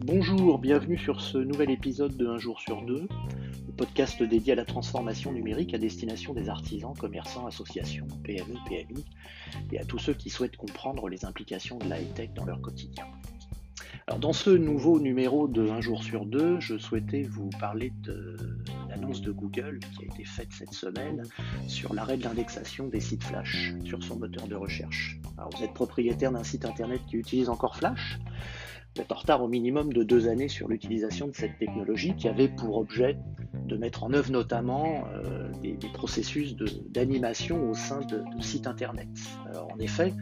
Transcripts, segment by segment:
Bonjour, bienvenue sur ce nouvel épisode de Un jour sur deux, le podcast dédié à la transformation numérique à destination des artisans, commerçants, associations, PME, PMI et à tous ceux qui souhaitent comprendre les implications de la high-tech dans leur quotidien. Dans ce nouveau numéro de Un jour sur deux, je souhaitais vous parler de l'annonce de Google qui a été faite cette semaine sur l'arrêt de l'indexation des sites Flash sur son moteur de recherche. Vous êtes propriétaire d'un site internet qui utilise encore Flash vous êtes en retard au minimum de deux années sur l'utilisation de cette technologie qui avait pour objet de mettre en œuvre notamment euh, des, processus d'animation au sein de, sites internet. En effet,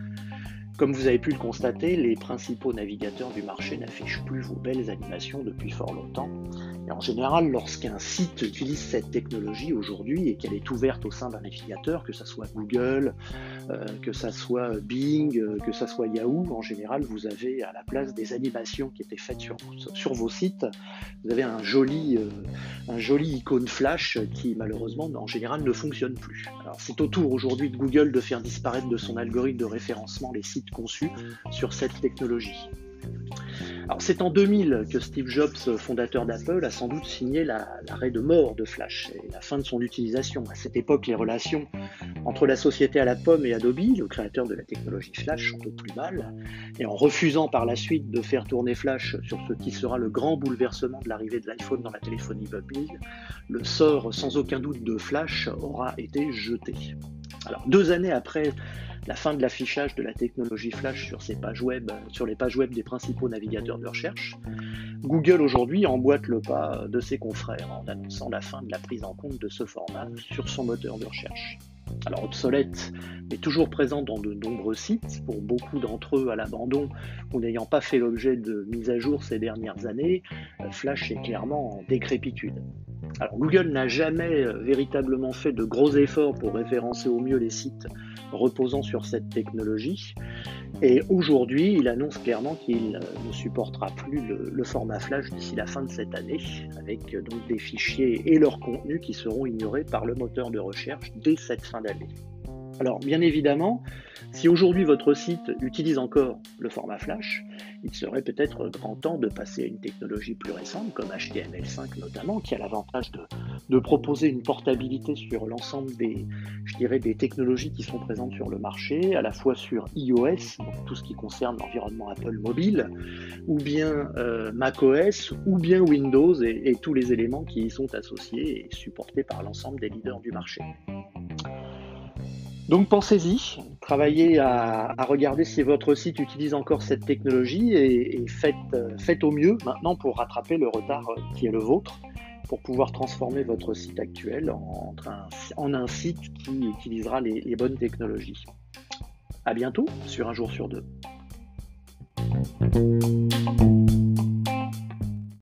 comme vous avez pu le constater, les principaux navigateurs du marché n'affichent plus vos belles animations depuis fort longtemps. Et en général, lorsqu'un site utilise cette technologie aujourd'hui et qu'elle est ouverte au sein d'un navigateur, que ce soit Google, euh, que ce soit Bing, euh, que ce soit Yahoo, en général, vous avez à la place des animations qui étaient faites sur, sur vos sites, vous avez un joli, euh, un joli icône flash qui malheureusement en général ne fonctionne plus. Alors c'est au tour aujourd'hui de Google de faire disparaître de son algorithme de référencement les sites conçus sur cette technologie. C'est en 2000 que Steve Jobs, fondateur d'Apple, a sans doute signé l'arrêt de mort de Flash et la fin de son utilisation. À cette époque, les relations entre la société à la pomme et Adobe, le créateur de la technologie Flash, sont au plus mal. Et en refusant par la suite de faire tourner Flash sur ce qui sera le grand bouleversement de l'arrivée de l'iPhone dans la téléphonie mobile, le sort sans aucun doute de Flash aura été jeté. Alors deux années après la fin de l'affichage de la technologie Flash sur, web, sur les pages web des principaux navigateurs de recherche, Google aujourd'hui emboîte le pas de ses confrères en annonçant la fin de la prise en compte de ce format sur son moteur de recherche. Alors obsolète, mais toujours présent dans de nombreux sites, pour beaucoup d'entre eux à l'abandon ou n'ayant pas fait l'objet de mise à jour ces dernières années, Flash est clairement en décrépitude. Alors Google n'a jamais euh, véritablement fait de gros efforts pour référencer au mieux les sites reposant sur cette technologie. Et aujourd'hui, il annonce clairement qu'il ne supportera plus le, format Flash d'ici la fin de cette année, avec euh, donc des fichiers et leurs contenus qui seront ignorés par le moteur de recherche dès cette fin d'année. Alors, bien évidemment, si aujourd'hui votre site utilise encore le format Flash, il serait peut-être grand temps de passer à une technologie plus récente, comme HTML5 notamment, qui a l'avantage de, proposer une portabilité sur l'ensemble des, technologies qui sont présentes sur le marché, à la fois sur iOS, donc tout ce qui concerne l'environnement Apple mobile, ou bien euh, macOS, ou bien Windows et tous les éléments qui y sont associés et supportés par l'ensemble des leaders du marché. Donc pensez-y, travaillez à, regarder si votre site utilise encore cette technologie et, euh, faites, au mieux maintenant pour rattraper le retard euh, qui est le vôtre, pour pouvoir transformer votre site actuel en, un, site qui utilisera les, les bonnes technologies. À bientôt sur un jour sur deux.